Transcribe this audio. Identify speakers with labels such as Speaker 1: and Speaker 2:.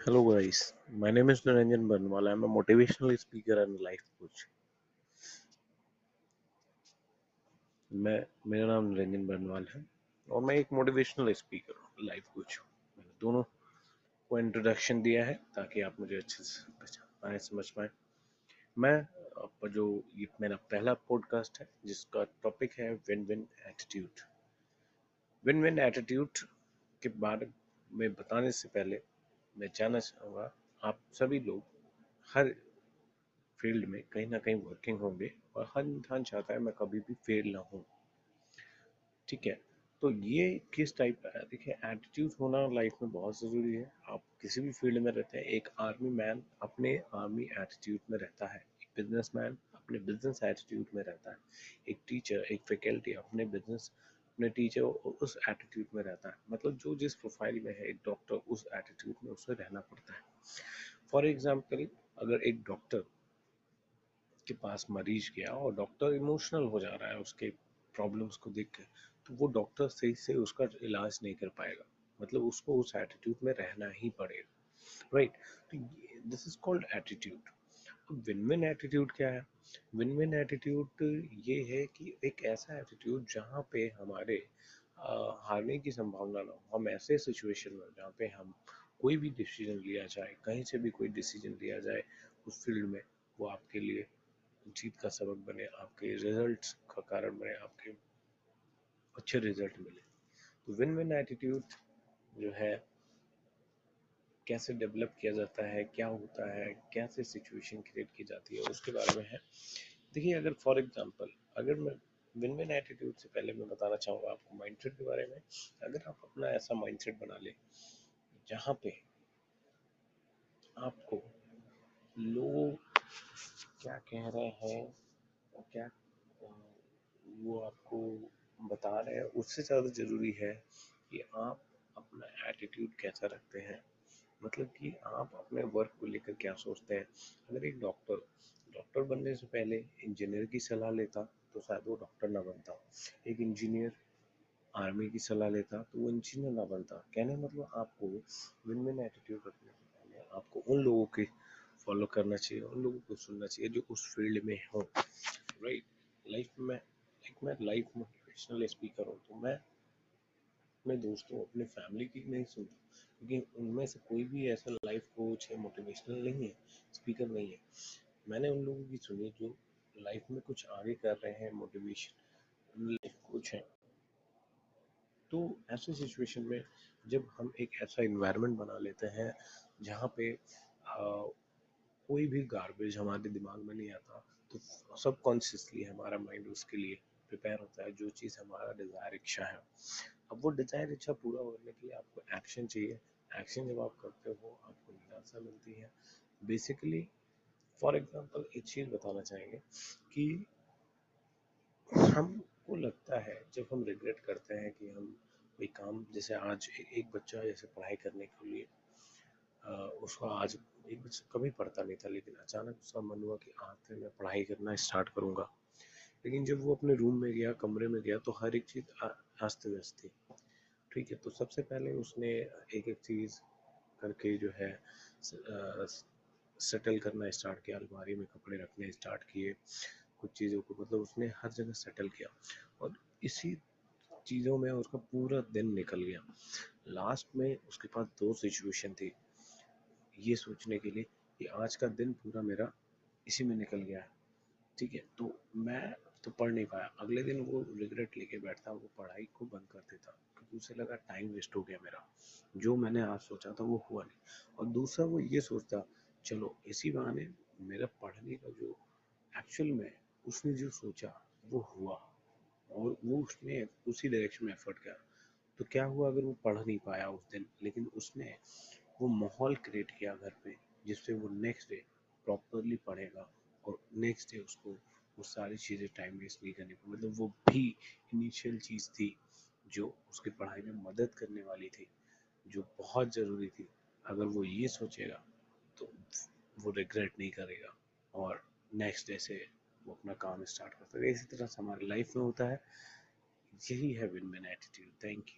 Speaker 1: Hello guys, my name is Niranjan Banwal. I'm a motivational speaker and life coach. मैं मेरा नाम निरंजन बनवाल है और मैं एक मोटिवेशनल स्पीकर हूँ लाइफ कोच हूँ मैंने दोनों को इंट्रोडक्शन दिया है ताकि आप मुझे अच्छे से पहचान पाए समझ पाए मैं आपका जो ये मेरा पहला पॉडकास्ट है जिसका टॉपिक है win win attitude win win attitude के बारे में बताने से पहले मैं जानना चाहूँगा। आप सभी लोग हर फ़ील्ड में कहीं ना कहीं वर्किंग होंगे और हर इंसान चाहता है मैं कभी भी फेल ना हूँ। ठीक है? तो ये किस टाइप का है? देखिए एटीट्यूड होना लाइफ में बहुत ज़रूरी है। आप किसी भी फ़ील्ड में रहते हैं, एक आर्मी मैन अपने आर्मी एटीट्यूड में रहता है। एक बिज़नेस अपने बिज़नेस एटीट्यूड में रहता है। एक टीचर एक फैकल्टी अपने बिज़नेस अपने टीचर उस एटीट्यूड में रहता है। मतलब जो जिस प्रोफ़ाइल में है एक डॉक्टर उस एटीट्यूड में उसे रहना पड़ता है। फॉर एग्ज़ाम्पल अगर एक डॉक्टर के पास मरीज़ गया और डॉक्टर इमोशनल हो जा रहा है, उसके प्रॉब्लम्स को देख कर तो वो डॉक्टर सही से उसका इलाज नहीं कर पाएगा। मतलब उसको उस एटीट्यूड में रहना ही पड़ेगा। राइट तो this is called attitude win win attitude क्या है? विन विन एटीट्यूड ये है कि एक ऐसा एटीट्यूड जहाँ पे हमारे आ, हारने की संभावना ना हो। हम ऐसे सिचुएशन में जहाँ पे हम कोई भी डिसीज़न लिया जाए कहीं से भी कोई डिसीज़न लिया जाए उस फ़ील्ड में वो आपके लिए जीत का सबक बने आपके रिजल्ट्स का कारण बने आपके अच्छे रिज़ल्ट मिले। तो विन विन एटीट्यूड जो है कैसे डेवलप किया जाता है, क्या होता है, कैसे सिचुएशन क्रिएट की जाती है, उसके बारे में है। देखिए, अगर फॉर एग्जांपल अगर मैं विन विन एटीट्यूड से पहले मैं बताना चाहूँगा आपको माइंडसेट के बारे में। अगर आप अपना ऐसा माइंडसेट बना ले, जहाँ पे आपको लोग क्या कह रहे हैं, क्या, वो आपको बता रहे हैं, उससे ज़्यादा ज़रूरी है कि आप अपना एटीट्यूड कैसा रखते हैं। मतलब कि आप अपने वर्क को लेकर क्या सोचते हैं? अगर एक डॉक्टर डॉक्टर बनने से पहले इंजीनियर की सलाह लेता तो शायद वो डॉक्टर ना बनता। एक इंजीनियर आर्मी की सलाह लेता तो वो इंजीनियर ना बनता। कहने मतलब आपको विन विन एटीट्यूड रखने से पहले आपको उन लोगों के फॉलो करना चाहिए, उन लोगों को सुनना चाहिए, जो उस फ़ील्ड में हो। राइट लाइफ में एक मैं लाइफ मोटिवेशनल स्पीकर हूँ तो मैं अपने दोस्तों अपने फैमिली की नहीं सुनता क्योंकि उनमें से कोई भी ऐसा लाइफ कोच है मोटिवेशनल नहीं है स्पीकर नहीं है। मैंने उन लोगों की सुनी जो लाइफ में कुछ आगे कर रहे हैं मोटिवेशन लाइफ कोच हैं। तो ऐसे सिचुएशन में जब हम एक ऐसा इन्वायरमेंट बना लेते हैं जहाँ पे आ, कोई भी गार्बेज हमारे दिमाग में नहीं आता तो सब कॉन्शियसली हमारा माइंड उसके लिए प्रिपेयर होता है जो चीज़ हमारा डिज़ायर इच्छा है। अब वो डिज़ायर इच्छा पूरा करने के लिए आपको एक्शन चाहिए। एक्शन जब आप करते हो, आपको निराशा मिलती है। बेसिकली, फॉर एग्जांपल, एक चीज़ बताना चाहेंगे कि हमको लगता है, जब हम रिग्रेट करते हैं कि हम कोई काम, जैसे आज एक बच्चा जैसे पढ़ाई करने के लिए उसका आज एक बच्चा कभी पढ़ता नहीं था, लेकिन अचानक उसका मन हुआ कि आज से मैं पढ़ाई करना स्टार्ट करूँगा। लेकिन जब वो अपने रूम में गया, कमरे में गया तो हर एक चीज़ अस्त व्यस्त। थी ठीक है तो सबसे पहले उसने एक एक चीज़ करके जो है सेटल करना स्टार्ट किया, अलमारी में कपड़े रखने स्टार्ट किए, कुछ चीज़ों को मतलब उसने हर जगह सेटल किया। और इसी चीज़ों में उसका पूरा दिन निकल गया। लास्ट में उसके पास दो सिचुएशन थी, ये सोचने के लिए कि आज का दिन पूरा मेरा इसी में निकल गया है। ठीक है तो मैं तो पढ़ नहीं पाया। अगले दिन वो रिग्रेट लेके बैठता, वो पढ़ाई को बंद कर देता, क्योंकि उसे लगा टाइम वेस्ट हो गया मेरा। जो मैंने आज सोचा था वो हुआ नहीं। और दूसरा वो ये सोचता, चलो, इसी बहाने मेरा पढ़ने का जो एक्चुअल में उसने जो सोचा, वो हुआ। और वो उसने उसी डायरेक्शन में एफर्ट किया। तो क्या हुआ अगर वो पढ़ नहीं पाया उस दिन? लेकिन उसने वो माहौल क्रिएट किया घर पे, जिससे वो नेक्स्ट डे प्रॉपरली पढ़ेगा और नेक्स्ट डे उसको वो सारी चीज़ें टाइम वेस्ट नहीं करनी पड़ी। मतलब वो भी इनिशियल चीज़ थी जो उसकी पढ़ाई में मदद करने वाली थी, जो बहुत ज़रूरी थी। अगर वो ये सोचेगा तो वो रिग्रेट नहीं करेगा और नेक्स्ट डे से वो अपना काम स्टार्ट कर सकते इसी तरह से हमारी लाइफ में होता है। यही है win win attitude thank you